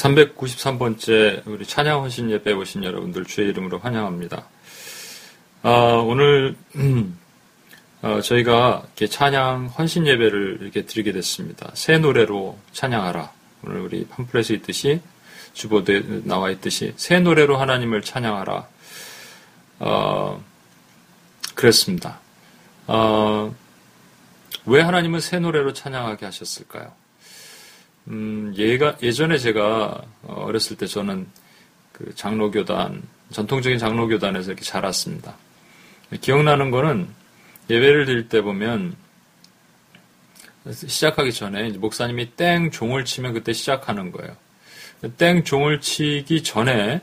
393번째 우리 찬양 헌신 예배 오신 여러분들 주의 이름으로 환영합니다. 아, 오늘 음, 어, 저희가 이렇게 찬양 헌신 예배를 이렇게 드리게 됐습니다. 새 노래로 찬양하라. 오늘 우리 팜플렛에 있듯이 주보도에 나와 있듯이 새 노래로 하나님을 찬양하라. 어, 그랬습니다. 어, 왜 하나님은 새 노래로 찬양하게 하셨을까요? 음, 예가, 예전에 제가 어렸을 때 저는 그 장로교단, 전통적인 장로교단에서 이렇게 자랐습니다. 기억나는 거는 예배를 드릴 때 보면 시작하기 전에 목사님이 땡 종을 치면 그때 시작하는 거예요. 땡 종을 치기 전에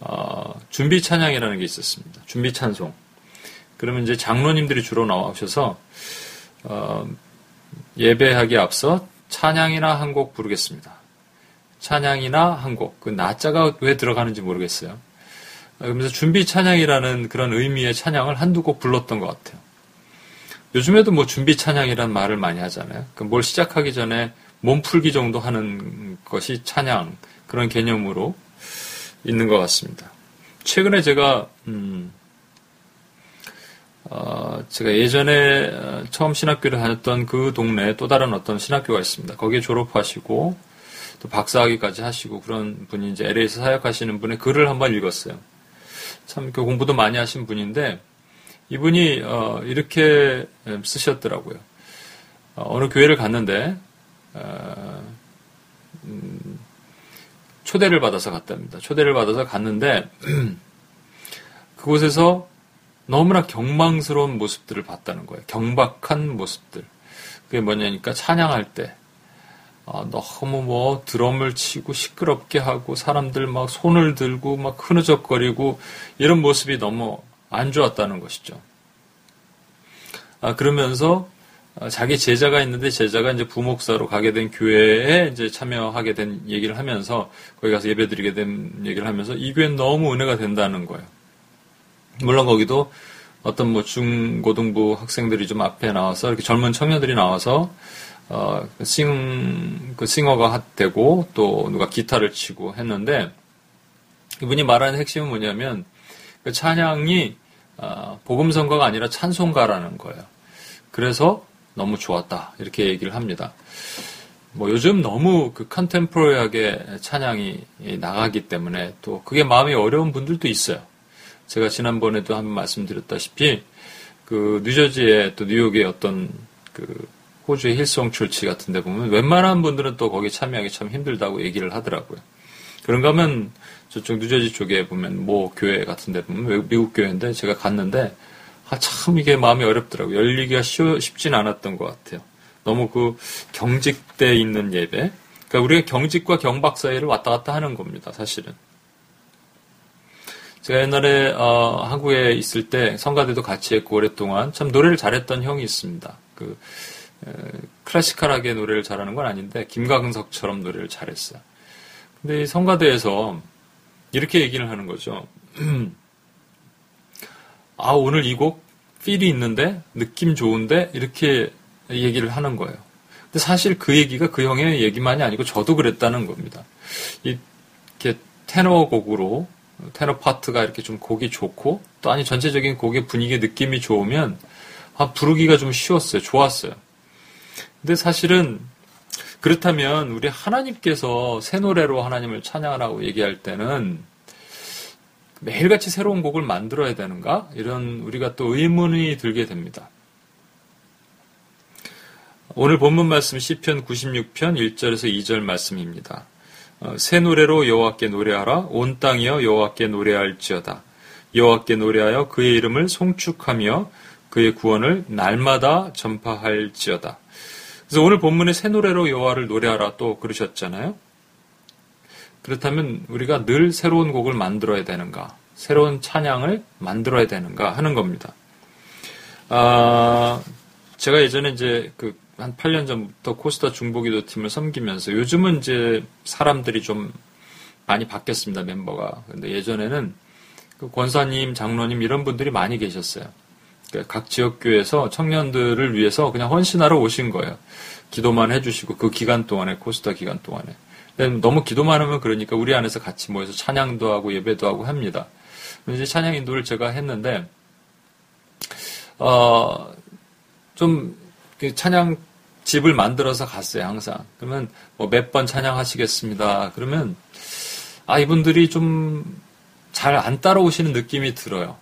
어, 준비 찬양이라는 게 있었습니다. 준비 찬송. 그러면 이제 장로님들이 주로 나오셔서 어, 예배하기 앞서 찬양이나 한 곡 부르겠습니다. 찬양이나 한 곡. 그 나자가 왜 들어가는지 모르겠어요. 그러면서 준비 찬양이라는 그런 의미의 찬양을 한두 곡 불렀던 것 같아요. 요즘에도 뭐 준비 찬양이란 말을 많이 하잖아요. 그러니까 뭘 시작하기 전에 몸풀기 정도 하는 것이 찬양 그런 개념으로 있는 것 같습니다. 최근에 제가 음, 어, 제가 예전에 어, 처음 신학교를 다녔던 그 동네에 또 다른 어떤 신학교가 있습니다. 거기에 졸업하시고 또 박사학위까지 하시고 그런 분이 이제 LA에서 사역하시는 분의 글을 한번 읽었어요. 참그 공부도 많이 하신 분인데 이분이 어, 이렇게 쓰셨더라고요. 어, 느 교회를 갔는데 어, 음, 초대를 받아서 갔답니다. 초대를 받아서 갔는데 그곳에서 너무나 경망스러운 모습들을 봤다는 거예요. 경박한 모습들. 그게 뭐냐니까 찬양할 때 아, 너무 뭐 드럼을 치고 시끄럽게 하고 사람들 막 손을 들고 막 흐느적거리고 이런 모습이 너무 안 좋았다는 것이죠. 아, 그러면서 자기 제자가 있는데 제자가 이제 부목사로 가게 된 교회에 이제 참여하게 된 얘기를 하면서 거기 가서 예배 드리게 된 얘기를 하면서 이 교회는 너무 은혜가 된다는 거예요. 물론 거기도 어떤 뭐 중고등부 학생들이 좀 앞에 나와서 이렇게 젊은 청년들이 나와서 어, 그 싱, 그 싱어가 되고 또 누가 기타를 치고 했는데 이분이 말하는 핵심은 뭐냐면 그 찬양이 어, 복음성가가 아니라 찬송가라는 거예요. 그래서 너무 좋았다 이렇게 얘기를 합니다. 뭐 요즘 너무 그 컨템포러리하게 찬양이 나가기 때문에 또 그게 마음이 어려운 분들도 있어요. 제가 지난번에도 한번 말씀드렸다시피 그 뉴저지에 또 뉴욕의 어떤 그 호주의 힐송 출치 같은 데 보면 웬만한 분들은 또 거기 참여하기 참 힘들다고 얘기를 하더라고요. 그런가 하면 저쪽 뉴저지 쪽에 보면 모 교회 같은 데 보면 미국 교회인데 제가 갔는데 아, 참 이게 마음이 어렵더라고요. 열리기가 쉬, 쉽진 않았던 것 같아요. 너무 그 경직돼 있는 예배. 그러니까 우리가 경직과 경박 사이를 왔다 갔다 하는 겁니다, 사실은. 제가 옛날에 어, 한국에 있을 때 성가대도 같이 했고 오랫동안 참 노래를 잘했던 형이 있습니다. 그 에, 클래시컬하게 노래를 잘하는 건 아닌데 김광석처럼 노래를 잘했어요. 근데 이 성가대에서 이렇게 얘기를 하는 거죠. 아 오늘 이 곡 필이 있는데 느낌 좋은데 이렇게 얘기를 하는 거예요. 근데 사실 그 얘기가 그 형의 얘기만이 아니고 저도 그랬다는 겁니다. 이렇게 테너 곡으로 테너 파트가 이렇게 좀 곡이 좋고 또 아니 전체적인 곡의 분위기 느낌이 좋으면 아 부르기가 좀 쉬웠어요. 좋았어요. 근데 사실은 그렇다면 우리 하나님께서 새 노래로 하나님을 찬양하라고 얘기할 때는 매일같이 새로운 곡을 만들어야 되는가? 이런 우리가 또 의문이 들게 됩니다. 오늘 본문 말씀 시편 96편 1절에서 2절 말씀입니다. 어, 새 노래로 여호와께 노래하라 온 땅이여 여호와께 노래할지어다 여호와께 노래하여 그의 이름을 송축하며 그의 구원을 날마다 전파할지어다. 그래서 오늘 본문에 새 노래로 여호와를 노래하라 또 그러셨잖아요. 그렇다면 우리가 늘 새로운 곡을 만들어야 되는가? 새로운 찬양을 만들어야 되는가 하는 겁니다. 아, 제가 예전에 이제 그 한 8년 전부터 코스타 중보기도 팀을 섬기면서 요즘은 이제 사람들이 좀 많이 바뀌었습니다, 멤버가. 근데 예전에는 그 권사님, 장로님 이런 분들이 많이 계셨어요. 그러니까 각 지역교회에서 청년들을 위해서 그냥 헌신하러 오신 거예요. 기도만 해주시고 그 기간 동안에 코스타 기간 동안에 너무 기도만 하면 그러니까 우리 안에서 같이 모여서 찬양도 하고 예배도 하고 합니다. 이제 찬양 인도를 제가 했는데 어좀 그 찬양 집을 만들어서 갔어요 항상. 그러면 뭐 몇 번 찬양하시겠습니다. 그러면 아 이분들이 좀 잘 안 따라오시는 느낌이 들어요.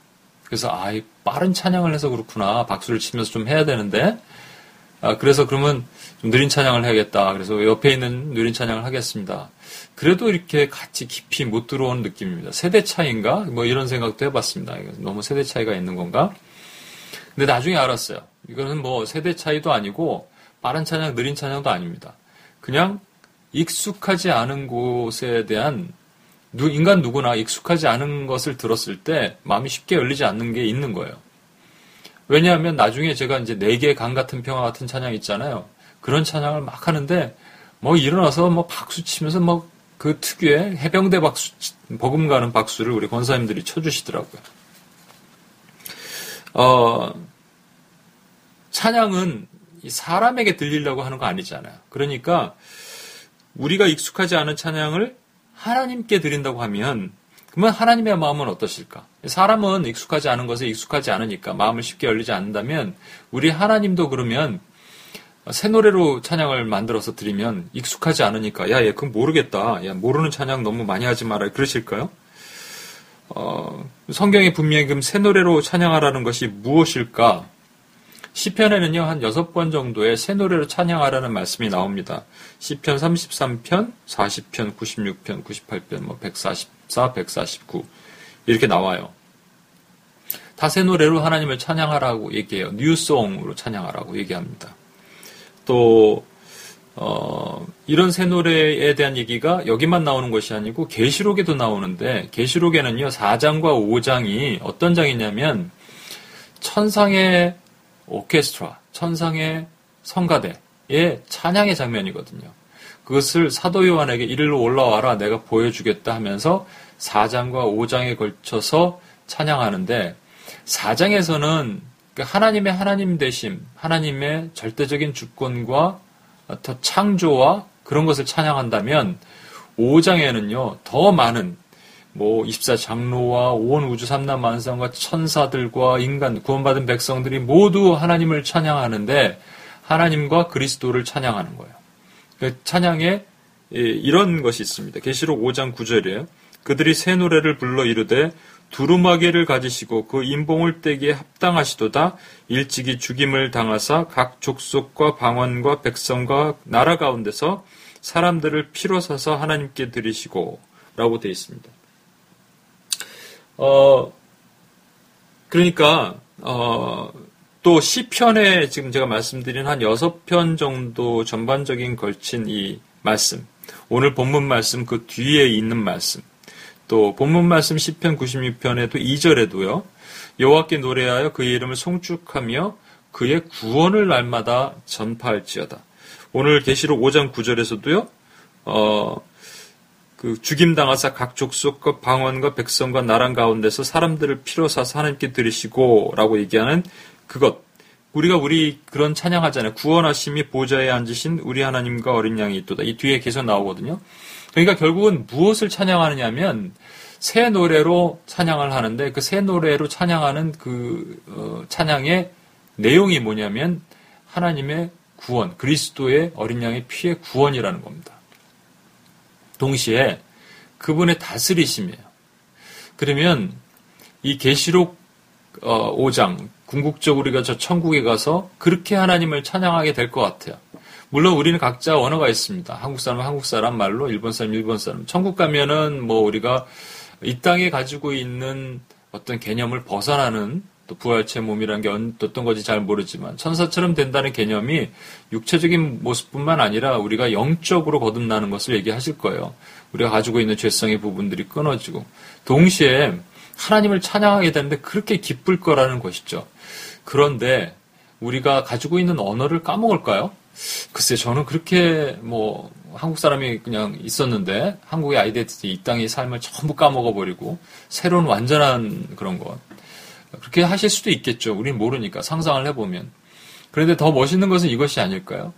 그래서 아 빠른 찬양을 해서 그렇구나 박수를 치면서 좀 해야 되는데 아, 그래서 그러면 좀 느린 찬양을 해야겠다. 그래서 옆에 있는 느린 찬양을 하겠습니다. 그래도 이렇게 같이 깊이 못 들어오는 느낌입니다. 세대 차이인가? 뭐 이런 생각도 해봤습니다. 너무 세대 차이가 있는 건가? 근데 나중에 알았어요. 이거는 뭐 세대 차이도 아니고 빠른 찬양, 느린 찬양도 아닙니다. 그냥 익숙하지 않은 곳에 대한 인간 누구나 익숙하지 않은 것을 들었을 때 마음이 쉽게 열리지 않는 게 있는 거예요. 왜냐하면 나중에 제가 이제 네개강 같은 평화 같은 찬양 있잖아요. 그런 찬양을 막 하는데 뭐 일어나서 뭐 박수 치면서 뭐 그 특유의 해병대 박수 버금가는 박수를 우리 권사님들이 쳐주시더라고요. 어, 찬양은 사람에게 들리려고 하는 거 아니잖아요. 그러니까 우리가 익숙하지 않은 찬양을 하나님께 드린다고 하면 그러면 하나님의 마음은 어떠실까? 사람은 익숙하지 않은 것에 익숙하지 않으니까 마음을 쉽게 열리지 않는다면 우리 하나님도 그러면 새 노래로 찬양을 만들어서 드리면 익숙하지 않으니까 야, 얘 그건 모르겠다. 야, 모르는 찬양 너무 많이 하지 마라. 그러실까요? 어, 성경에 분명히 그럼 새 노래로 찬양하라는 것이 무엇일까? 시편에는요, 한 여섯 번 정도의 새 노래로 찬양하라는 말씀이 나옵니다. 시편 33편, 40편, 96편, 98편, 뭐 144, 149 이렇게 나와요. 다 새 노래로 하나님을 찬양하라고 얘기해요. 뉴송으로 찬양하라고 얘기합니다. 또 어, 이런 새 노래에 대한 얘기가 여기만 나오는 것이 아니고 계시록에도 나오는데 계시록에는요 4장과 5장이 어떤 장이냐면 천상의 오케스트라, 천상의 성가대의 찬양의 장면이거든요. 그것을 사도 요한에게 이리로 올라와라 내가 보여주겠다 하면서 4장과 5장에 걸쳐서 찬양하는데 4장에서는 그 하나님의 하나님 되심, 하나님의 절대적인 주권과 더 창조와 그런 것을 찬양한다면 5장에는요, 더 많은 뭐 24장로와 온 우주 삼남 만상과 천사들과 인간 구원받은 백성들이 모두 하나님을 찬양하는데 하나님과 그리스도를 찬양하는 거예요. 그 찬양에 이런 것이 있습니다. 계시록 5장 9절이에요. 그들이 새 노래를 불러 이르되 두루마기를 가지시고 그 인봉을 떼기에 합당하시도다 일찍이 죽임을 당하사 각 족속과 방언과 백성과 나라 가운데서 사람들을 피로 사서 하나님께 드리시고 라고 되어 있습니다. 어, 그러니까, 어, 또 시편에 지금 제가 말씀드린 한 여섯 편 정도 전반적인 걸친 이 말씀, 오늘 본문 말씀 그 뒤에 있는 말씀, 또 본문 말씀 시편 96편에도 2절에도요. 여호와께 노래하여 그의 이름을 송축하며 그의 구원을 날마다 전파할지어다. 오늘 계시록 5장 9절에서도요. 어, 그 죽임 당하사 각 족속과 방언과 백성과 나란 가운데서 사람들을 피로 사서 하나님께 드리시고라고 얘기하는 그것 우리가 우리 그런 찬양하잖아요. 구원하심이 보좌에 앉으신 우리 하나님과 어린 양이 있도다. 이 뒤에 계속 나오거든요. 그러니까 결국은 무엇을 찬양하느냐면 새 노래로 찬양을 하는데 그 새 노래로 찬양하는 그 어, 찬양의 내용이 뭐냐면 하나님의 구원, 그리스도의 어린 양의 피의 구원이라는 겁니다. 동시에 그분의 다스리심이에요. 그러면 이 계시록 5장 어, 궁극적으로 우리가 저 천국에 가서 그렇게 하나님을 찬양하게 될 것 같아요. 물론 우리는 각자 언어가 있습니다. 한국 사람은 한국 사람 말로, 일본 사람 일본 사람. 천국 가면은 뭐 우리가 이 땅에 가지고 있는 어떤 개념을 벗어나는 또 부활체 몸이라는 게 어떤 건지 잘 모르지만 천사처럼 된다는 개념이 육체적인 모습뿐만 아니라 우리가 영적으로 거듭나는 것을 얘기하실 거예요. 우리가 가지고 있는 죄성의 부분들이 끊어지고 동시에 하나님을 찬양하게 되는데 그렇게 기쁠 거라는 것이죠. 그런데 우리가 가지고 있는 언어를 까먹을까요? 글쎄, 저는 그렇게 뭐 한국 사람이 그냥 있었는데 한국의 아이덴티티, 이 땅의 삶을 전부 까먹어버리고 새로운 완전한 그런 것. 그렇게 하실 수도 있겠죠. 우리는 모르니까 상상을 해보면. 그런데 더 멋있는 것은 이것이 아닐까요?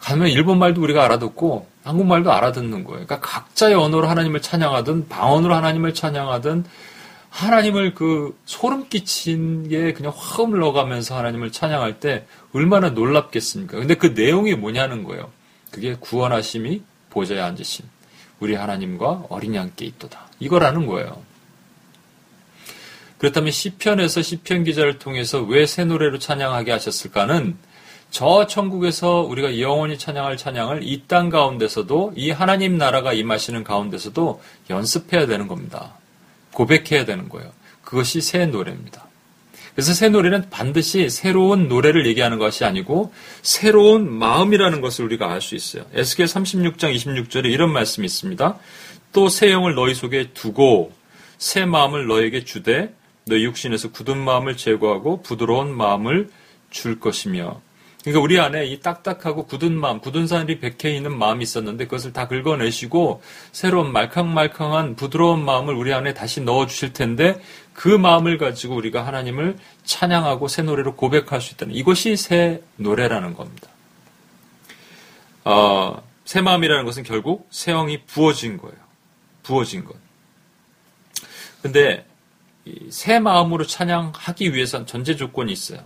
가면 일본 말도 우리가 알아듣고 한국말도 알아듣는 거예요. 그러니까 각자의 언어로 하나님을 찬양하든 방언으로 하나님을 찬양하든 하나님을 그 소름 끼친 게 그냥 화음 넣어가면서 하나님을 찬양할 때 얼마나 놀랍겠습니까? 근데 그 내용이 뭐냐는 거예요. 그게 구원하심이 보좌에 앉으신 우리 하나님과 어린 양께 있도다. 이거라는 거예요. 그렇다면 시편에서 시편 기자를 통해서 왜 새 노래로 찬양하게 하셨을까는 저 천국에서 우리가 영원히 찬양할 찬양을 이 땅 가운데서도 이 하나님 나라가 임하시는 가운데서도 연습해야 되는 겁니다. 고백해야 되는 거예요. 그것이 새 노래입니다. 그래서 새 노래는 반드시 새로운 노래를 얘기하는 것이 아니고 새로운 마음이라는 것을 우리가 알 수 있어요. 에스겔 36장 26절에 이런 말씀이 있습니다. 또 새 영을 너희 속에 두고 새 마음을 너에게 주되 너희 육신에서 굳은 마음을 제거하고 부드러운 마음을 줄 것이며 그러니까 우리 안에 이 딱딱하고 굳은 마음, 굳은 살이 백해 있는 마음이 있었는데 그것을 다 긁어내시고 새로운 말캉말캉한 부드러운 마음을 우리 안에 다시 넣어 주실 텐데 그 마음을 가지고 우리가 하나님을 찬양하고 새 노래로 고백할 수 있다는 이것이 새 노래라는 겁니다. 어, 새 마음이라는 것은 결국 새 영이 부어진 거예요. 부어진 것. 근데 새 마음으로 찬양하기 위해선 전제 조건이 있어요.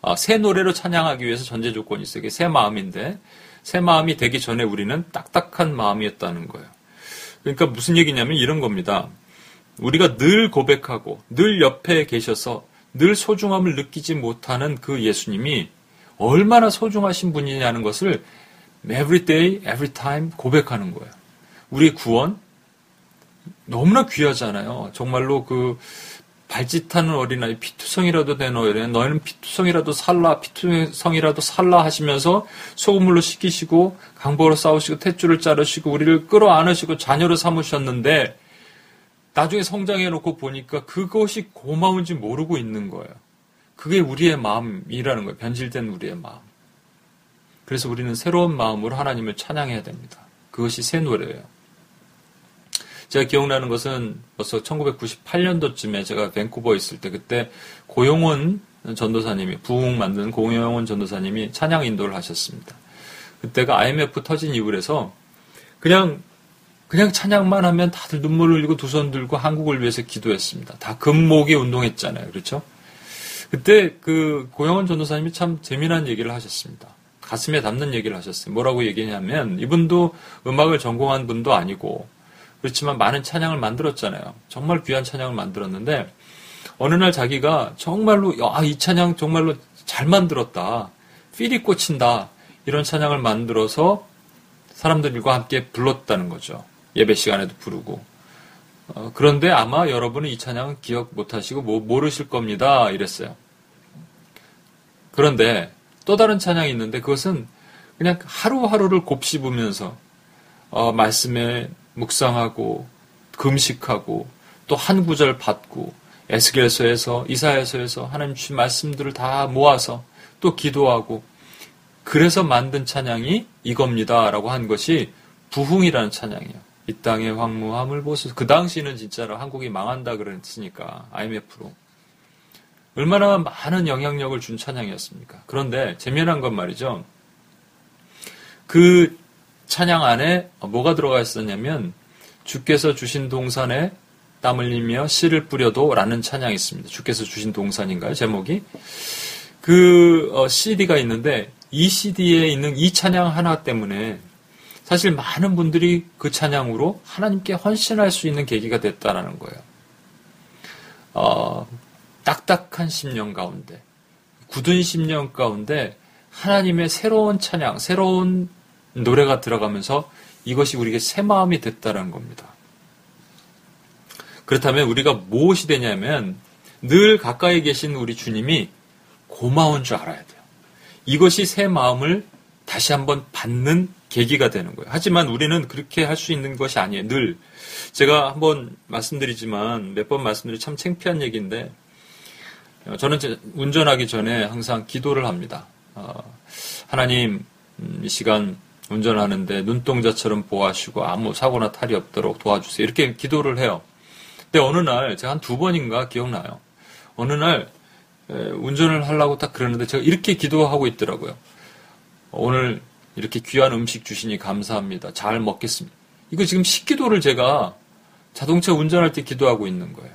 아, 새 노래로 찬양하기 위해서 전제 조건이 있어요. 이게 새 마음인데 새 마음이 되기 전에 우리는 딱딱한 마음이었다는 거예요. 그러니까 무슨 얘기냐면 이런 겁니다. 우리가 늘 고백하고 늘 옆에 계셔서 늘 소중함을 느끼지 못하는 그 예수님이 얼마나 소중하신 분이냐는 것을 every day, every time 고백하는 거예요. 우리 구원 너무나 귀하잖아요. 정말로 그 발짓하는 어린아이 피투성이라도 된 어린아이 너희는 피투성이라도 살라 피투성이라도 살라 하시면서 소금물로 씻기시고 강보로 싸우시고 탯줄을 자르시고 우리를 끌어안으시고 자녀로 삼으셨는데 나중에 성장해 놓고 보니까 그것이 고마운지 모르고 있는 거예요. 그게 우리의 마음이라는 거예요. 변질된 우리의 마음. 그래서 우리는 새로운 마음으로 하나님을 찬양해야 됩니다. 그것이 새 노래예요. 제가 기억나는 것은 벌써 1998년도쯤에 제가 밴쿠버에 있을 때 그때 고용원 전도사님이 부흥 만든 고용원 전도사님이 찬양 인도를 하셨습니다. 그때가 IMF 터진 이후에서 그냥 그냥 찬양만 하면 다들 눈물을 흘리고 두 손 들고 한국을 위해서 기도했습니다. 다 금목이 운동했잖아요. 그렇죠? 그때 그 고영원 전도사님이 참 재미난 얘기를 하셨습니다. 가슴에 담는 얘기를 하셨어요. 뭐라고 얘기냐면 이분도 음악을 전공한 분도 아니고 그렇지만 많은 찬양을 만들었잖아요. 정말 귀한 찬양을 만들었는데 어느 날 자기가 정말로 아, 이 찬양 정말로 잘 만들었다. 필이 꽂힌다. 이런 찬양을 만들어서 사람들과 함께 불렀다는 거죠. 예배 시간에도 부르고. 어, 그런데 아마 여러분은 이 찬양은 기억 못 하시고 뭐, 모르실 겁니다. 이랬어요. 그런데 또 다른 찬양이 있는데 그것은 그냥 하루하루를 곱씹으면서 어, 말씀에 묵상하고 금식하고 또 한 구절 받고 에스겔서에서 이사야서에서 하나님 주신 말씀들을 다 모아서 또 기도하고 그래서 만든 찬양이 이겁니다라고 한 것이 부흥이라는 찬양이에요. 이 땅의 황무함을 보소서. 그 당시는 진짜로 한국이 망한다 그랬으니까 IMF로 얼마나 많은 영향력을 준 찬양이었습니까? 그런데 재미난 건 말이죠. 그 찬양 안에 뭐가 들어가 있었냐면 주께서 주신 동산에 땀 흘리며 씨를 뿌려도 라는 찬양이 있습니다. 주께서 주신 동산인가요? 제목이? 그 어, CD가 있는데 이 CD에 있는 이 찬양 하나 때문에 사실 많은 분들이 그 찬양으로 하나님께 헌신할 수 있는 계기가 됐다라는 거예요. 어, 딱딱한 심령 가운데, 굳은 심령 가운데 하나님의 새로운 찬양, 새로운 노래가 들어가면서 이것이 우리에게 새 마음이 됐다는 겁니다. 그렇다면 우리가 무엇이 되냐면 늘 가까이 계신 우리 주님이 고마운 줄 알아야 돼요. 이것이 새 마음을 다시 한번 받는 계기가 되는 거예요. 하지만 우리는 그렇게 할 수 있는 것이 아니에요. 늘 제가 한번 말씀드리지만 몇 번 말씀드리 참 창피한 얘기인데 저는 운전하기 전에 항상 기도를 합니다. 어, 하나님 음, 이 시간 운전하는데 눈동자처럼 보호하시고 아무 사고나 탈이 없도록 도와주세요. 이렇게 기도를 해요. 근데 어느 날 제가 한 두 번인가 기억나요. 어느 날 운전을 하려고 딱 그러는데 제가 이렇게 기도하고 있더라고요. 오늘 이렇게 귀한 음식 주시니 감사합니다. 잘 먹겠습니다. 이거 지금 식기도를 제가 자동차 운전할 때 기도하고 있는 거예요.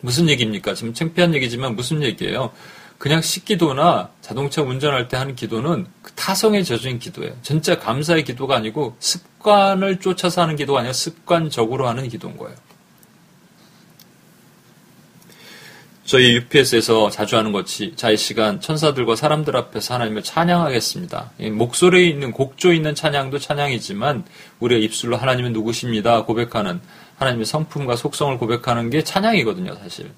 무슨 얘기입니까? 지금 창피한 얘기지만 무슨 얘기예요? 그냥 식기도나 자동차 운전할 때 하는 기도는 그 타성에 젖은 기도예요. 진짜 감사의 기도가 아니고 습관을 쫓아서 하는 기도가 아니라 습관적으로 하는 기도인 거예요. 저희 UPS에서 자주 하는 것이 자의 시간 천사들과 사람들 앞에서 하나님을 찬양하겠습니다. 목소리에 있는 곡조 있는 찬양도 찬양이지만 우리의 입술로 하나님은 누구십니다 고백하는 하나님의 성품과 속성을 고백하는 게 찬양이거든요, 사실.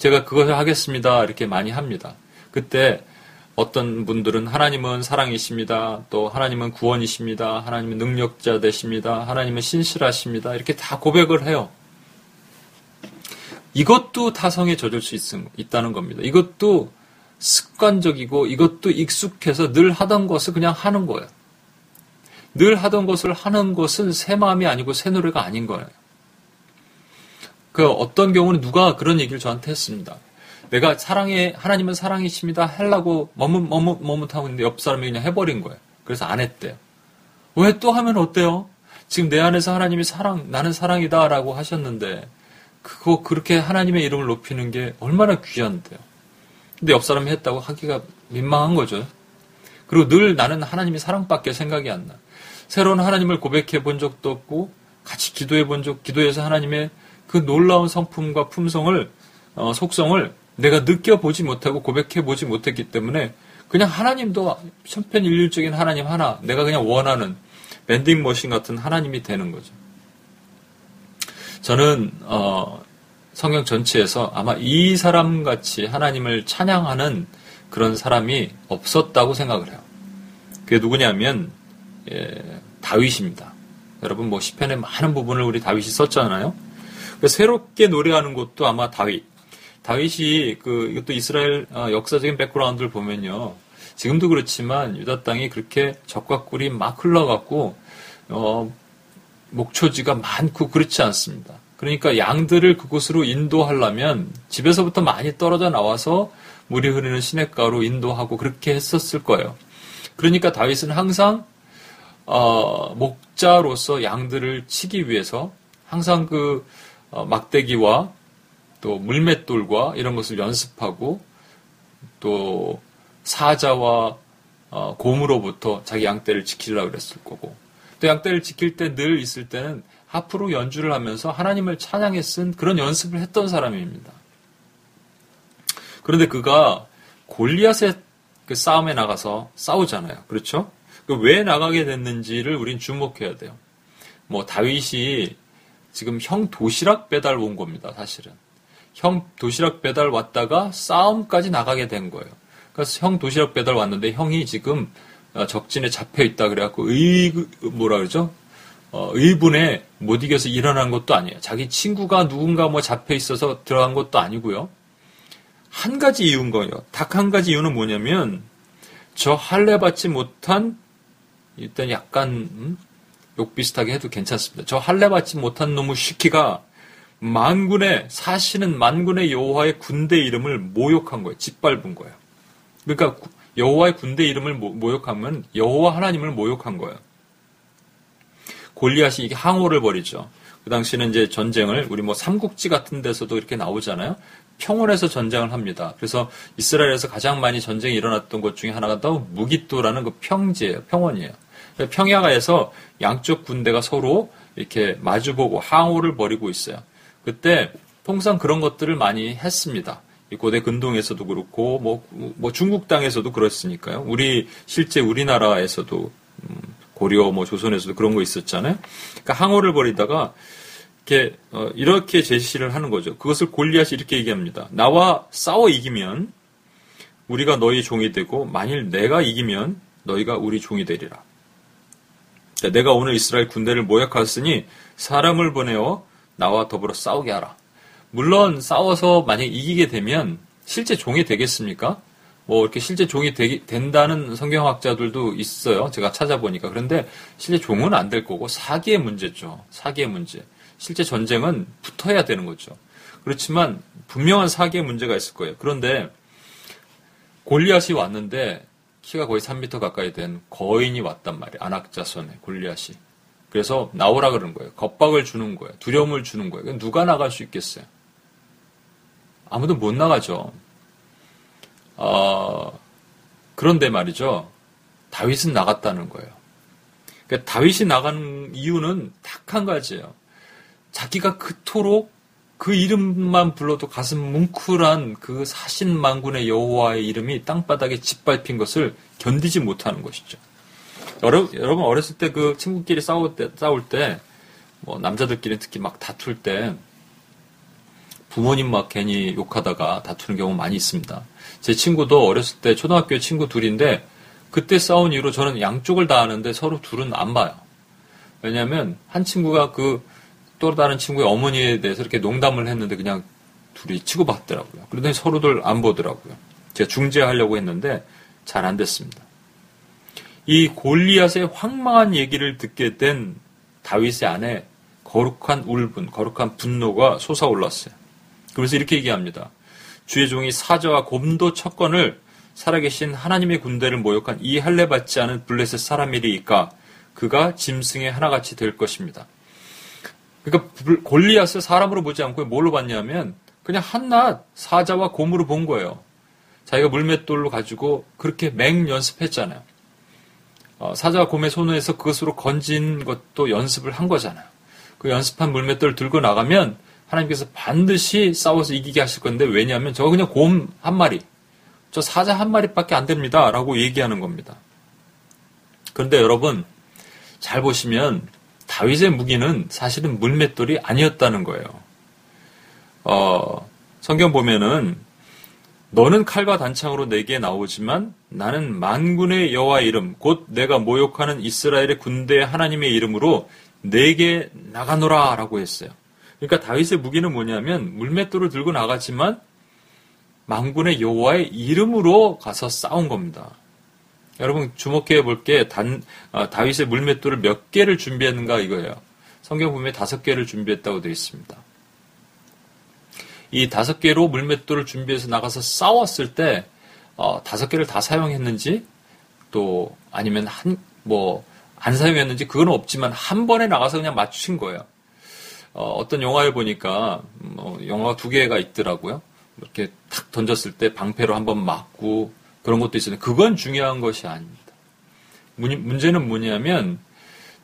제가 그것을 하겠습니다. 이렇게 많이 합니다. 그때 어떤 분들은 하나님은 사랑이십니다. 또 하나님은 구원이십니다. 하나님은 능력자 되십니다. 하나님은 신실하십니다. 이렇게 다 고백을 해요. 이것도 타성에 젖을 수 있, 다는 겁니다. 이것도 습관적이고 이것도 익숙해서 늘 하던 것을 그냥 하는 거예요. 늘 하던 것을 하는 것은 새 마음이 아니고 새 노래가 아닌 거예요. 그 어떤 경우는 누가 그런 얘기를 저한테 했습니다. 내가 사랑해 하나님은 사랑이십니다 하려고 머뭇 머뭇 머뭇하고 있는데 옆 사람이 그냥 해버린 거예요. 그래서 안 했대요. 왜 또 하면 어때요? 지금 내 안에서 하나님이 사랑 나는 사랑이다라고 하셨는데 그거 그렇게 하나님의 이름을 높이는 게 얼마나 귀한데요. 근데 옆 사람이 했다고 하기가 민망한 거죠. 그리고 늘 나는 하나님의 사랑밖에 생각이 안 나. 새로운 하나님을 고백해 본 적도 없고 같이 기도해 본 적, 기도해서 하나님의 그 놀라운 성품과 품성을 어, 속성을 내가 느껴보지 못하고 고백해보지 못했기 때문에 그냥 하나님도 천편일률적인 하나님 하나 내가 그냥 원하는 밴딩 머신 같은 하나님이 되는 거죠. 저는 어, 성경 전체에서 아마 이 사람 같이 하나님을 찬양하는 그런 사람이 없었다고 생각을 해요. 그게 누구냐면 예, 다윗입니다. 여러분 뭐 시편의 많은 부분을 우리 다윗이 썼잖아요. 새롭게 노래하는 것도 아마 다윗. 다윗이 그 이것도 이스라엘 어, 역사적인 백그라운드를 보면요. 지금도 그렇지만 유다 땅이 그렇게 적과 꿀이 막 흘러갔고 어, 목초지가 많고 그렇지 않습니다. 그러니까 양들을 그곳으로 인도하려면 집에서부터 많이 떨어져 나와서 물이 흐르는 시냇가로 인도하고 그렇게 했었을 거예요. 그러니까 다윗은 항상 어, 목자로서 양들을 치기 위해서 항상 그 어, 막대기와 또 물맷돌과 이런 것을 연습하고 또 사자와 어, 곰으로부터 자기 양떼를 지키려고 그랬을 거고 또 양떼를 지킬 때 늘 있을 때는 하프로 연주를 하면서 하나님을 찬양해 쓴 그런 연습을 했던 사람입니다. 그런데 그가 골리앗의 그 싸움에 나가서 싸우잖아요. 그렇죠? 그 왜 나가게 됐는지를 우린 주목해야 돼요. 뭐 다윗이 지금 형 도시락 배달 온 겁니다, 사실은. 형 도시락 배달 왔다가 싸움까지 나가게 된 거예요. 그래서 형 도시락 배달 왔는데 형이 지금 어, 적진에 잡혀 있다 그래갖고 의 뭐라 그러죠? 어, 의분에 못 이겨서 일어난 것도 아니에요. 자기 친구가 누군가 뭐 잡혀 있어서 들어간 것도 아니고요. 한 가지 이유인 거예요. 딱 한 가지 이유는 뭐냐면 저 할례 받지 못한 일단 약간 음? 욕 비슷하게 해도 괜찮습니다. 저 할례 받지 못한 놈의 시키가 만군의 사실은 만군의 여호와의 군대 이름을 모욕한 거예요. 짓밟은 거예요. 그러니까 여호와의 군대 이름을 모욕하면 여호와 하나님을 모욕한 거예요. 골리앗이 이게 항호를 벌이죠. 그 당시는 이제 전쟁을 우리 뭐 삼국지 같은 데서도 이렇게 나오잖아요. 평원에서 전쟁을 합니다. 그래서 이스라엘에서 가장 많이 전쟁이 일어났던 것 중에 하나가 또 무기또라는 그 평지예요. 평원이에요. 평야가에서 양쪽 군대가 서로 이렇게 마주보고 항호를 벌이고 있어요. 그때 통상 그런 것들을 많이 했습니다. 고대 근동에서도 그렇고 뭐, 뭐 중국 땅에서도 그렇으니까요. 우리 실제 우리나라에서도 음, 고려 뭐 조선에서도 그런 거 있었잖아요. 그러니까 항호를 벌이다가 이렇게 어, 이렇게 제시를 하는 거죠. 그것을 골리앗이 이렇게 얘기합니다. 나와 싸워 이기면 우리가 너희 종이 되고 만일 내가 이기면 너희가 우리 종이 되리라. 내가 오늘 이스라엘 군대를 모욕하였으니 사람을 보내어 나와 더불어 싸우게 하라. 물론 싸워서 만약 이기게 되면 실제 종이 되겠습니까? 뭐 이렇게 실제 종이 되기, 된다는 성경학자들도 있어요. 제가 찾아보니까. 그런데 실제 종은 안 될 거고 사기의 문제죠. 사기의 문제. 실제 전쟁은 붙어야 되는 거죠. 그렇지만 분명한 사기의 문제가 있을 거예요. 그런데 골리앗이 왔는데 키가 거의 3m 가까이 된 거인이 왔단 말이에요. 안악자손에 골리앗이. 그래서 나오라 그러는 거예요. 겁박을 주는 거예요. 두려움을 주는 거예요. 누가 나갈 수 있겠어요? 아무도 못 나가죠. 어, 그런데 말이죠. 다윗은 나갔다는 거예요. 그러니까 다윗이 나가는 이유는 딱 한 가지예요. 자기가 그토록 그 이름만 불러도 가슴 뭉클한 그 사신만군의 여호와의 이름이 땅바닥에 짓밟힌 것을 견디지 못하는 것이죠. 여러분, 여러분 어렸을 때 그 친구끼리 싸울 때, 싸울 때, 뭐 남자들끼리 특히 막 다툴 때 부모님 막 괜히 욕하다가 다투는 경우 많이 있습니다. 제 친구도 어렸을 때 초등학교 친구 둘인데 그때 싸운 이후로 저는 양쪽을 다 아는데 서로 둘은 안 봐요. 왜냐하면 한 친구가 그 또 다른 친구의 어머니에 대해서 이렇게 농담을 했는데 그냥 둘이 치고받더라고요. 그러더니 서로들 안 보더라고요. 제가 중재하려고 했는데 잘 안 됐습니다. 이 골리앗의 황망한 얘기를 듣게 된 다윗의 안에 거룩한 울분, 거룩한 분노가 솟아올랐어요. 그래서 이렇게 얘기합니다. 주의 종이 사자와 곰도 척건을 살아계신 하나님의 군대를 모욕한 이 할례 받지 않은 블레셋 사람이리이까 그가 짐승의 하나같이 될 것입니다. 그러니까 골리앗을 사람으로 보지 않고 뭘로 봤냐면 그냥 한낱 사자와 곰으로 본 거예요. 자기가 물맷돌로 가지고 그렇게 맹 연습했잖아요. 어, 사자와 곰의 손에서 그것으로 건진 것도 연습을 한 거잖아요. 그 연습한 물맷돌을 들고 나가면 하나님께서 반드시 싸워서 이기게 하실 건데 왜냐하면 저 그냥 곰 한 마리, 저 사자 한 마리밖에 안 됩니다. 라고 얘기하는 겁니다. 그런데 여러분, 잘 보시면 다윗의 무기는 사실은 물맷돌이 아니었다는 거예요. 어, 성경 보면은 너는 칼과 단창으로 내게 나오지만 나는 만군의 여호와 이름 곧 내가 모욕하는 이스라엘의 군대 하나님의 이름으로 내게 나가노라라고 했어요. 그러니까 다윗의 무기는 뭐냐면 물맷돌을 들고 나갔지만 만군의 여호와의 이름으로 가서 싸운 겁니다. 여러분 주목해 볼 게단 아, 다윗의 물맷돌을 몇 개를 준비했는가 이거예요. 성경 보면 다섯 개를 준비했다고 되어 있습니다. 이 다섯 개로 물맷돌을 준비해서 나가서 싸웠을 때 어, 다섯 개를 다 사용했는지 또 아니면 한 뭐 안 사용했는지 그건 없지만 한 번에 나가서 그냥 맞추신 거예요. 어, 떤 영화에 보니까 뭐 영화 두 개가 있더라고요. 이렇게 탁 던졌을 때 방패로 한 번 맞고 그런 것도 있었는데 그건 중요한 것이 아닙니다. 문제는 뭐냐면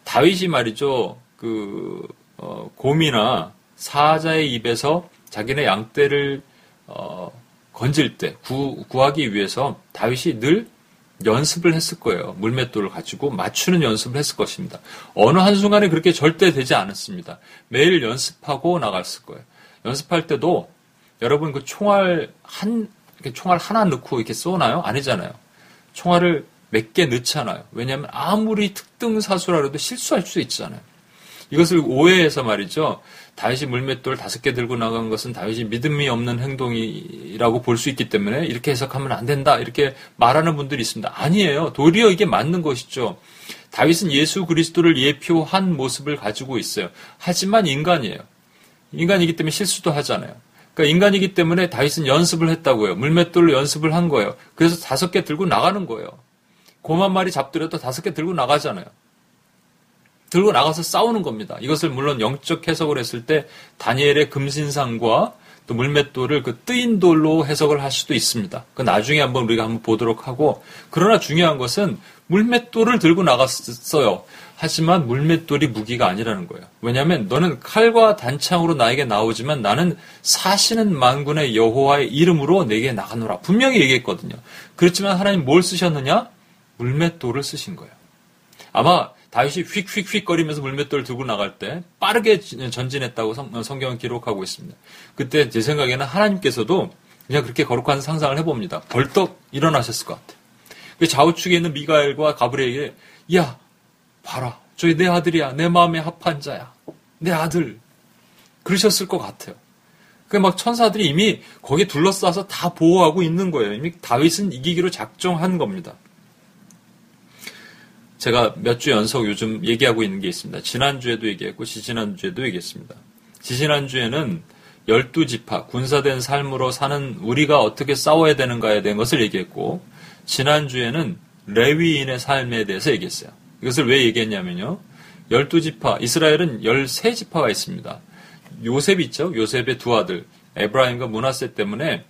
다윗이 말이죠. 그 어, 곰이나 사자의 입에서 자기네 양떼를 어, 건질 때 구, 구하기 위해서 다윗이 늘 연습을 했을 거예요. 물맷돌을 가지고 맞추는 연습을 했을 것입니다. 어느 한순간에 그렇게 절대 되지 않았습니다. 매일 연습하고 나갔을 거예요. 연습할 때도 여러분 그 총알 한, 총알 하나 넣고 이렇게 쏘나요? 아니잖아요. 총알을 몇 개 넣잖아요. 왜냐하면 아무리 특등 사수라 해도 실수할 수 있잖아요. 이것을 오해해서 말이죠. 다윗이 물맷돌 다섯 개 들고 나간 것은 다윗이 믿음이 없는 행동이라고 볼 수 있기 때문에 이렇게 해석하면 안 된다. 이렇게 말하는 분들이 있습니다. 아니에요. 도리어 이게 맞는 것이죠. 다윗은 예수 그리스도를 예표한 모습을 가지고 있어요. 하지만 인간이에요. 인간이기 때문에 실수도 하잖아요. 그러니까 인간이기 때문에 다윗은 연습을 했다고요. 물맷돌로 연습을 한 거예요. 그래서 다섯 개 들고 나가는 거예요. 곰한 마리 잡더라도 다섯 개 들고 나가잖아요. 들고 나가서 싸우는 겁니다. 이것을 물론 영적 해석을 했을 때 다니엘의 금신상과 또 물맷돌을 그 뜨인 돌로 해석을 할 수도 있습니다. 그 나중에 한번 우리가 한번 보도록 하고 그러나 중요한 것은 물맷돌을 들고 나갔어요. 하지만 물맷돌이 무기가 아니라는 거예요. 왜냐하면 너는 칼과 단창으로 나에게 나오지만 나는 사시는 만군의 여호와의 이름으로 내게 나가노라. 분명히 얘기했거든요. 그렇지만 하나님 뭘 쓰셨느냐? 물맷돌을 쓰신 거예요. 아마 다윗이 휙휙휙 거리면서 물맷돌 들고 나갈 때 빠르게 전진했다고 성, 성경은 기록하고 있습니다. 그때 제 생각에는 하나님께서도 그냥 그렇게 거룩한 상상을 해봅니다. 벌떡 일어나셨을 것 같아요. 그 좌우측에 있는 미가엘과 가브리엘에게 야 봐라 저기 내 아들이야 내 마음에 합한 자야 내 아들 그러셨을 것 같아요. 그막 천사들이 이미 거기에 둘러싸서 다 보호하고 있는 거예요. 이미 다윗은 이기기로 작정한 겁니다. 제가 몇 주 연속 요즘 얘기하고 있는 게 있습니다. 지난주에도 얘기했고, 지지난주에도 얘기했습니다. 지지난주에는 열두 지파, 군사된 삶으로 사는 우리가 어떻게 싸워야 되는가에 대한 것을 얘기했고, 지난주에는 레위인의 삶에 대해서 얘기했어요. 이것을 왜 얘기했냐면요. 열두 지파, 이스라엘은 열세 지파가 있습니다. 요셉 있죠? 요셉의 두 아들, 에브라임과 문하세 때문에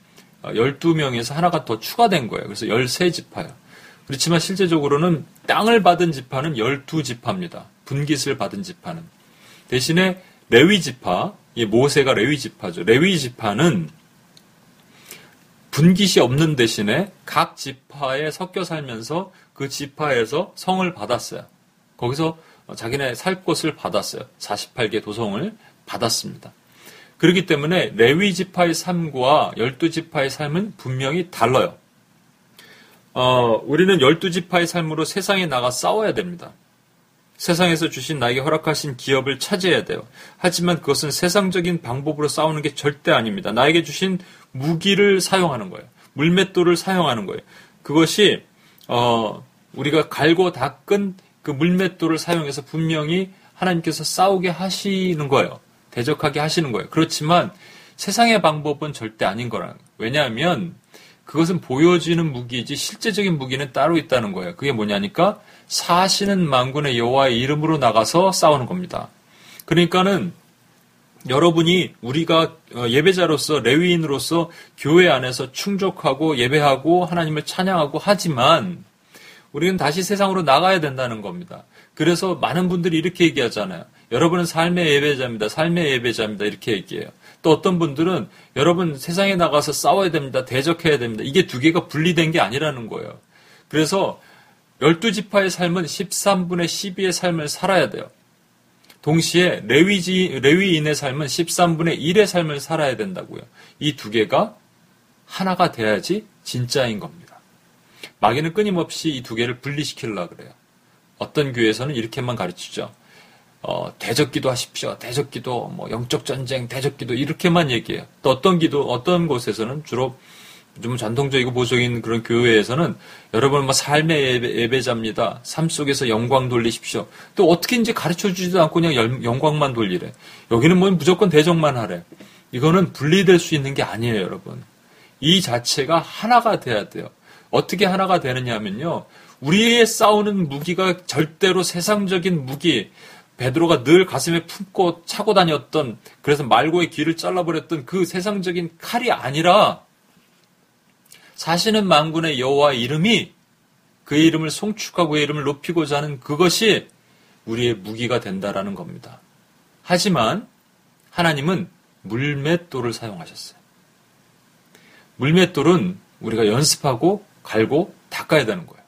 열두 명에서 하나가 더 추가된 거예요. 그래서 열세 지파예요. 그렇지만 실제적으로는 땅을 받은 지파는 열두 지파입니다. 분깃을 받은 지파는. 대신에 레위 지파, 모세가 레위 지파죠. 레위 지파는 분깃이 없는 대신에 각 지파에 섞여 살면서 그 지파에서 성을 받았어요. 거기서 자기네 살 곳을 받았어요. 48개 도성을 받았습니다. 그렇기 때문에 레위 지파의 삶과 열두 지파의 삶은 분명히 달라요. 어, 우리는 열두 지파의 삶으로 세상에 나가 싸워야 됩니다. 세상에서 주신 나에게 허락하신 기업을 차지해야 돼요. 하지만 그것은 세상적인 방법으로 싸우는 게 절대 아닙니다. 나에게 주신 무기를 사용하는 거예요. 물맷돌을 사용하는 거예요. 그것이 어, 우리가 갈고 닦은 그 물맷돌을 사용해서 분명히 하나님께서 싸우게 하시는 거예요. 대적하게 하시는 거예요. 그렇지만 세상의 방법은 절대 아닌 거예요. 왜냐하면 그것은 보여지는 무기이지 실제적인 무기는 따로 있다는 거예요. 그게 뭐냐니까 사시는 만군의 여호와의 이름으로 나가서 싸우는 겁니다. 그러니까는 여러분이 우리가 어, 예배자로서 레위인으로서 교회 안에서 충족하고 예배하고 하나님을 찬양하고 하지만 우리는 다시 세상으로 나가야 된다는 겁니다. 그래서 많은 분들이 이렇게 얘기하잖아요. 여러분은 삶의 예배자입니다. 삶의 예배자입니다. 이렇게 얘기해요. 또 어떤 분들은 여러분 세상에 나가서 싸워야 됩니다. 대적해야 됩니다. 이게 두 개가 분리된 게 아니라는 거예요. 그래서 열두 지파의 삶은 13분의 12의 삶을 살아야 돼요. 동시에 레위지, 레위인의 삶은 13분의 1의 삶을 살아야 된다고요. 이 두 개가 하나가 돼야지 진짜인 겁니다. 마귀는 끊임없이 이 두 개를 분리시키려고 그래요. 어떤 교회에서는 이렇게만 가르치죠. 어, 대적기도 하십시오. 대적기도, 뭐, 영적 전쟁, 대적기도, 이렇게만 얘기해요. 또 어떤 기도, 어떤 곳에서는 주로 좀 전통적이고 보수적인 그런 교회에서는 여러분 뭐 삶의 예배, 자입니다 삶 속에서 영광 돌리십시오. 또 어떻게 이제 가르쳐 주지도 않고 그냥 영광만 돌리래. 여기는 뭐 무조건 대적만 하래. 이거는 분리될 수 있는 게 아니에요, 여러분. 이 자체가 하나가 돼야 돼요. 어떻게 하나가 되느냐면요. 우리의 싸우는 무기가 절대로 세상적인 무기, 베드로가 늘 가슴에 품고 차고 다녔던 그래서 말고의 귀를 잘라버렸던 그 세상적인 칼이 아니라 사시는 만군의 여호와 이름이 그의 이름을 송축하고 이름을 높이고자 하는 그것이 우리의 무기가 된다라는 겁니다. 하지만 하나님은 물맷돌을 사용하셨어요. 물맷돌은 우리가 연습하고 갈고 닦아야 되는 거예요.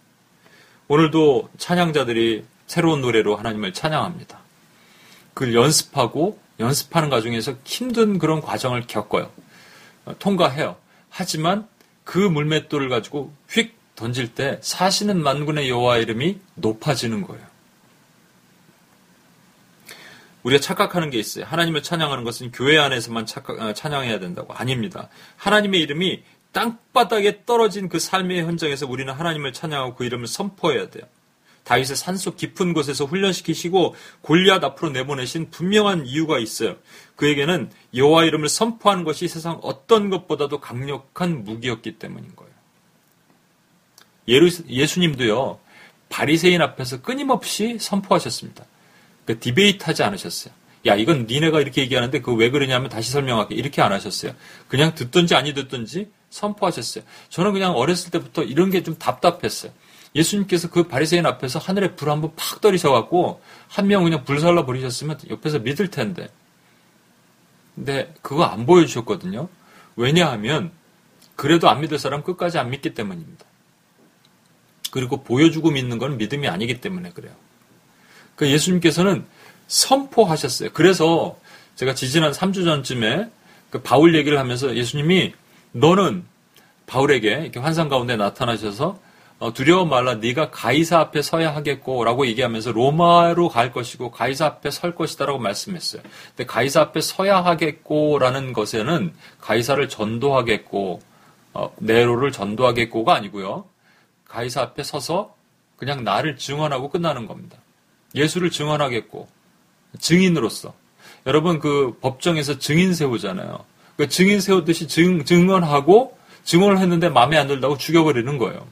오늘도 찬양자들이 새로운 노래로 하나님을 찬양합니다. 그걸 연습하고 연습하는 과정에서 힘든 그런 과정을 겪어요. 통과해요. 하지만 그 물맷돌을 가지고 휙 던질 때 사시는 만군의 여호와 이름이 높아지는 거예요. 우리가 착각하는 게 있어요. 하나님을 찬양하는 것은 교회 안에서만 착각, 아, 찬양해야 된다고. 아닙니다. 하나님의 이름이 땅바닥에 떨어진 그 삶의 현장에서 우리는 하나님을 찬양하고 그 이름을 선포해야 돼요. 다윗의 산속 깊은 곳에서 훈련시키시고 골리앗 앞으로 내보내신 분명한 이유가 있어요. 그에게는 여호와 이름을 선포하는 것이 세상 어떤 것보다도 강력한 무기였기 때문인 거예요. 예수님도요. 바리새인 앞에서 끊임없이 선포하셨습니다. 그 디베이트 하지 않으셨어요. 야, 이건 니네가 이렇게 얘기하는데 그 왜 그러냐면 다시 설명할게. 이렇게 안 하셨어요. 그냥 듣든지 아니 듣든지 선포하셨어요. 저는 그냥 어렸을 때부터 이런 게 좀 답답했어요. 예수님께서 그 바리새인 앞에서 하늘에 불 한번 팍 떨이셔 갖고 한 명 그냥 불살라 버리셨으면 옆에서 믿을 텐데. 근데 그거 안 보여 주셨거든요. 왜냐하면 그래도 안 믿을 사람 끝까지 안 믿기 때문입니다. 그리고 보여주고 믿는 건 믿음이 아니기 때문에 그래요. 그 예수님께서는 선포하셨어요. 그래서 제가 지지난 3주 전쯤에 그 바울 얘기를 하면서 예수님이 너는 바울에게 이렇게 환상 가운데 나타나셔서 어, 두려워 말라 네가 가이사 앞에 서야 하겠고라고 얘기하면서 로마로 갈 것이고 가이사 앞에 설 것이다라고 말씀했어요. 근데 가이사 앞에 서야 하겠고라는 것에는 가이사를 전도하겠고 어, 네로를 전도하겠고가 아니고요. 가이사 앞에 서서 그냥 나를 증언하고 끝나는 겁니다. 예수를 증언하겠고 증인으로서 여러분 그 법정에서 증인 세우잖아요. 그 증인 세우듯이 증, 증언하고 증언을 했는데 마음에 안 들다고 죽여버리는 거예요.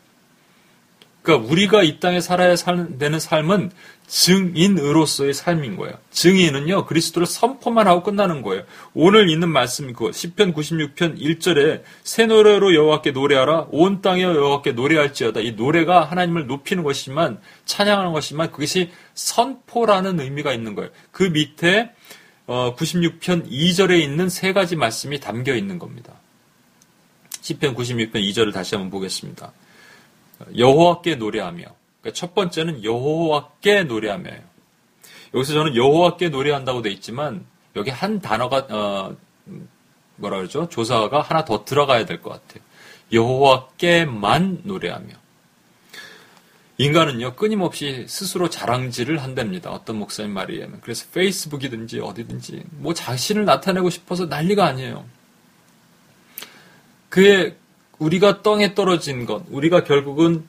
그러니까 우리가 이 땅에 살아야 되는 삶은 증인으로서의 삶인 거예요. 증인은요 그리스도를 선포만 하고 끝나는 거예요. 오늘 있는 말씀이 그 시편 96편 1절에 새 노래로 여호와께 노래하라 온 땅에 여호와께 노래할지어다. 이 노래가 하나님을 높이는 것이지만 찬양하는 것이지만 그것이 선포라는 의미가 있는 거예요. 그 밑에 96편 어, 2절에 있는 세 가지 말씀이 담겨 있는 겁니다. 시편 96편 2절을 다시 한번 보겠습니다. 여호와께 노래하며 그러니까 첫 번째는 여호와께 노래하며요. 여기서 저는 여호와께 노래한다고 돼 있지만 여기 한 단어가 어, 뭐라 그러죠? 조사가 하나 더 들어가야 될 것 같아요. 여호와께만 노래하며 인간은요 끊임없이 스스로 자랑질을 한답니다. 어떤 목사님 말이 에면 그래서 페이스북이든지 어디든지 뭐 자신을 나타내고 싶어서 난리가 아니에요. 그의 우리가 땅에 떨어진 것, 우리가 결국은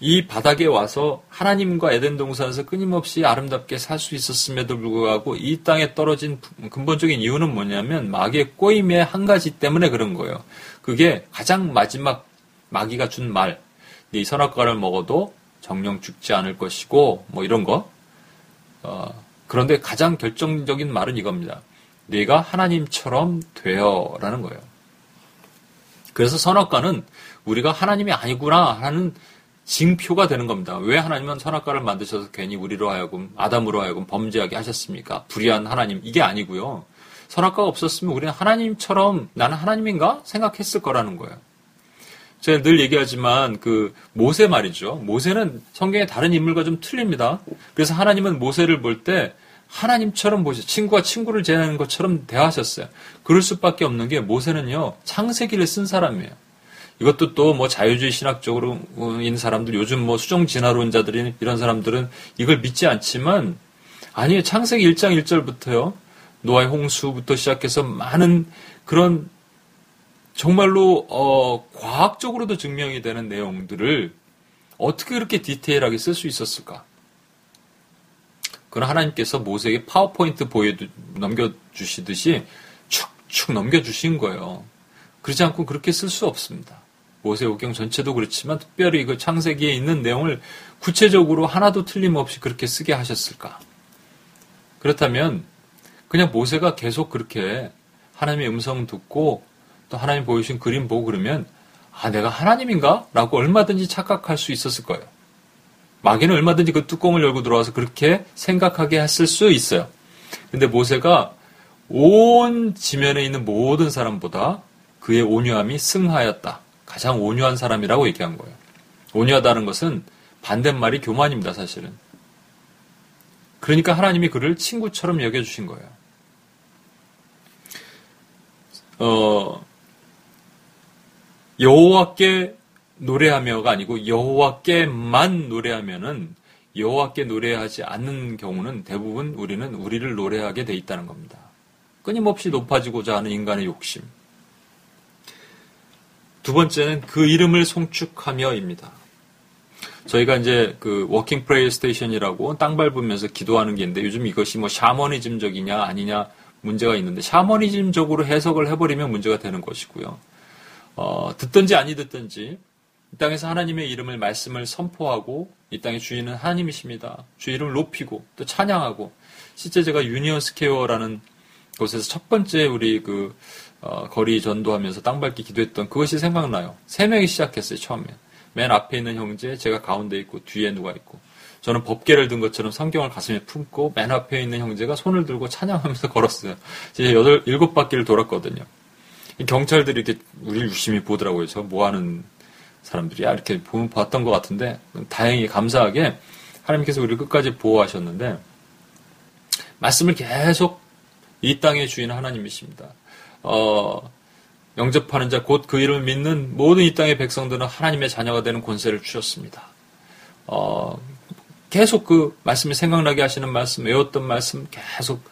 이 바닥에 와서 하나님과 에덴 동산에서 끊임없이 아름답게 살 수 있었음에도 불구하고 이 땅에 떨어진 근본적인 이유는 뭐냐면 마귀의 꼬임의 한 가지 때문에 그런 거예요. 그게 가장 마지막 마귀가 준 말. 이 선악과를 먹어도 정령 죽지 않을 것이고 뭐 이런 거. 어, 그런데 가장 결정적인 말은 이겁니다. 네가 하나님처럼 되어라는 거예요. 그래서 선악과는 우리가 하나님이 아니구나 하는 징표가 되는 겁니다. 왜 하나님은 선악과를 만드셔서 괜히 우리로 하여금 아담으로 하여금 범죄하게 하셨습니까? 불의한 하나님 이게 아니고요. 선악과가 없었으면 우리는 하나님처럼 나는 하나님인가 생각했을 거라는 거예요. 제가 늘 얘기하지만 그 모세 말이죠. 모세는 성경의 다른 인물과 좀 틀립니다. 그래서 하나님은 모세를 볼때 하나님처럼 보시 친구가 친구를 제하는 것처럼 대하셨어요. 그럴 수밖에 없는 게 모세는요 창세기를 쓴 사람이에요. 이것도 또 뭐 자유주의 신학적으로 있는 사람들 요즘 뭐 수정 진화론자들이 이런 사람들은 이걸 믿지 않지만 아니에요 창세기 1장 1절부터요 노아의 홍수부터 시작해서 많은 그런 정말로 어, 과학적으로도 증명이 되는 내용들을 어떻게 그렇게 디테일하게 쓸 수 있었을까? 그건 하나님께서 모세에게 파워포인트 보여 넘겨주시듯이 축축 넘겨주신 거예요. 그렇지 않고 그렇게 쓸 수 없습니다. 모세오경 전체도 그렇지만 특별히 그 창세기에 있는 내용을 구체적으로 하나도 틀림없이 그렇게 쓰게 하셨을까? 그렇다면 그냥 모세가 계속 그렇게 하나님의 음성 듣고 또 하나님 보여주신 그림 보고 그러면 아 내가 하나님인가? 라고 얼마든지 착각할 수 있었을 거예요. 마귀는 얼마든지 그 뚜껑을 열고 들어와서 그렇게 생각하게 했을 수 있어요. 근데 모세가 온 지면에 있는 모든 사람보다 그의 온유함이 승하였다. 가장 온유한 사람이라고 얘기한 거예요. 온유하다는 것은 반대말이 교만입니다, 사실은. 그러니까 하나님이 그를 친구처럼 여겨주신 거예요. 어, 여호와께 노래하며가 아니고 여호와께만 노래하면은 여호와께 노래하지 않는 경우는 대부분 우리는 우리를 노래하게 돼 있다는 겁니다. 끊임없이 높아지고자 하는 인간의 욕심. 두 번째는 그 이름을 송축하며입니다. 저희가 이제 그 walking pray station이라고 땅 밟으면서 기도하는 게 있는데 요즘 이것이 뭐 샤머니즘적이냐 아니냐 문제가 있는데 샤머니즘적으로 해석을 해버리면 문제가 되는 것이고요. 어, 듣든지 아니 듣든지 이 땅에서 하나님의 이름을 말씀을 선포하고 이 땅의 주인은 하나님이십니다. 주 이름을 높이고 또 찬양하고 실제 제가 유니언 스퀘어라는 곳에서 첫 번째 우리 그 어, 거리 전도하면서 땅 밟기 기도했던 그것이 생각나요. 세 명이 시작했어요 처음에. 맨 앞에 있는 형제, 제가 가운데 있고 뒤에 누가 있고. 저는 법궤를 든 것처럼 성경을 가슴에 품고 맨 앞에 있는 형제가 손을 들고 찬양하면서 걸었어요. 이제 여덟 일곱 바퀴를 돌았거든요. 경찰들이 이렇게 우리를 유심히 보더라고요. 저 뭐 하는 사람들이야 이렇게 보면 봤던 것 같은데 다행히 감사하게 하나님께서 우리를 끝까지 보호하셨는데 말씀을 계속 이 땅의 주인 하나님이십니다. 어, 영접하는 자, 곧 그 이름을 믿는 모든 이 땅의 백성들은 하나님의 자녀가 되는 권세를 주셨습니다. 어, 계속 그 말씀이 생각나게 하시는 말씀, 외웠던 말씀 계속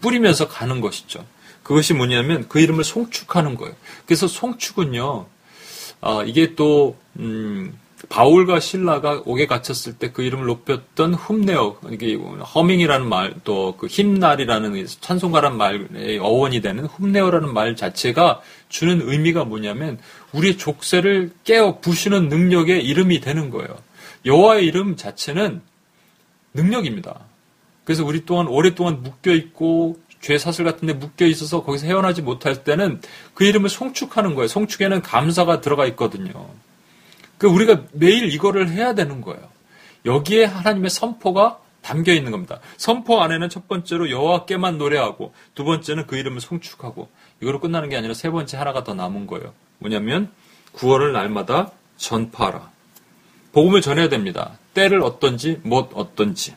뿌리면서 가는 것이죠. 그것이 뭐냐면 그 이름을 송축하는 거예요. 그래서 송축은요, 어, 이게 또, 음, 바울과 신라가 옥에 갇혔을 때 그 이름을 높였던 흠네어, 이게 허밍이라는 말, 또 그 힘날이라는 찬송가란 말의 어원이 되는 흠네어라는 말 자체가 주는 의미가 뭐냐면 우리의 족쇄를 깨어 부시는 능력의 이름이 되는 거예요. 여호와의 이름 자체는 능력입니다. 그래서 우리 또한 오랫동안 묶여 있고 죄 사슬 같은 데 묶여 있어서 거기서 헤어나지 못할 때는 그 이름을 송축하는 거예요. 송축에는 감사가 들어가 있거든요. 그 우리가 매일 이거를 해야 되는 거예요. 여기에 하나님의 선포가 담겨 있는 겁니다. 선포 안에는 첫 번째로 여호와께만 노래하고 두 번째는 그 이름을 송축하고 이거로 끝나는 게 아니라 세 번째 하나가 더 남은 거예요. 뭐냐면 구원을 날마다 전파하라. 복음을 전해야 됩니다. 때를 어떤지 못 어떤지.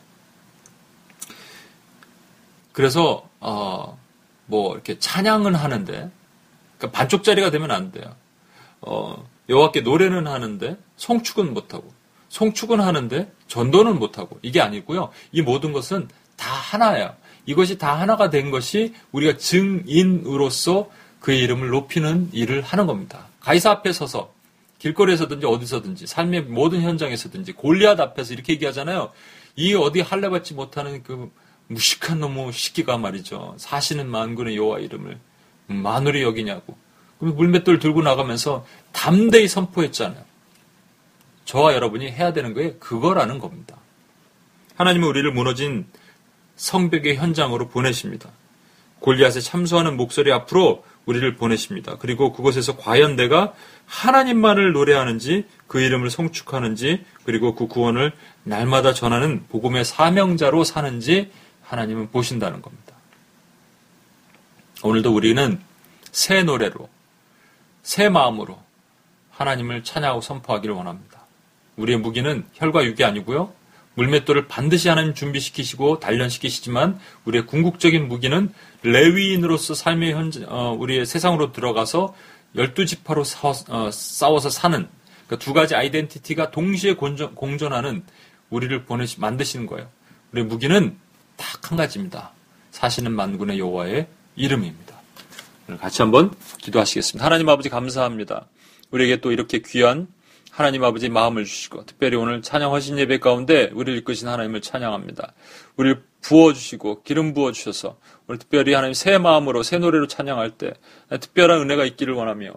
그래서 어, 뭐 이렇게 찬양은 하는데 그러니까 반쪽짜리가 되면 안 돼요. 어, 여호와께 노래는 하는데 송축은 못하고 송축은 하는데 전도는 못하고 이게 아니고요. 이 모든 것은 다 하나예요. 이것이 다 하나가 된 것이 우리가 증인으로서 그의 이름을 높이는 일을 하는 겁니다. 가이사 앞에 서서 길거리에서든지 어디서든지 삶의 모든 현장에서든지 골리앗 앞에서 이렇게 얘기하잖아요. 이 어디 할례받지 못하는 그 무식한 놈의 시기가 말이죠. 사시는 만군의 여호와 이름을 마누리 여기냐고. 그럼 물맷돌 들고 나가면서 담대히 선포했잖아요. 저와 여러분이 해야 되는 게 그거라는 겁니다. 하나님은 우리를 무너진 성벽의 현장으로 보내십니다. 골리앗에 참수하는 목소리 앞으로 우리를 보내십니다. 그리고 그곳에서 과연 내가 하나님만을 노래하는지 그 이름을 성축하는지 그리고 그 구원을 날마다 전하는 복음의 사명자로 사는지 하나님은 보신다는 겁니다. 오늘도 우리는 새 노래로, 새 마음으로 하나님을 찬양하고 선포하기를 원합니다. 우리의 무기는 혈과 육이 아니고요. 물맷돌을 반드시 하나님 준비시키시고 단련시키시지만 우리의 궁극적인 무기는 레위인으로서 삶의 현재, 어, 우리의 세상으로 들어가서 열두 지파로 어, 싸워서 사는 그러니까 두 가지 아이덴티티가 동시에 공존, 공존하는 우리를 보내시 만드시는 거예요. 우리의 무기는 딱 한 가지입니다. 사시는 만군의 여호와의 이름입니다. 오늘 같이 한번 기도하시겠습니다. 하나님 아버지 감사합니다. 우리에게 또 이렇게 귀한 하나님 아버지 마음을 주시고 특별히 오늘 찬양하신 예배 가운데 우리를 이끄신 하나님을 찬양합니다. 우리를 부어주시고 기름 부어주셔서 오늘 특별히 하나님 새 마음으로 새 노래로 찬양할 때 특별한 은혜가 있기를 원하며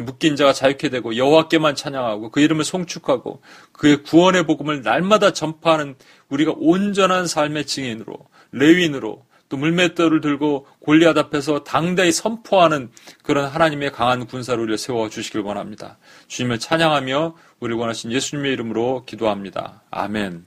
묶인 자가 자유케 되고 여호와께만 찬양하고 그 이름을 송축하고 그의 구원의 복음을 날마다 전파하는 우리가 온전한 삶의 증인으로 레윈으로 또 물맷돌을 들고 골리앗 앞에서 당대히 선포하는 그런 하나님의 강한 군사를 우리를 세워 주시길 원합니다. 주님을 찬양하며 우리를 원하신 예수님의 이름으로 기도합니다. 아멘.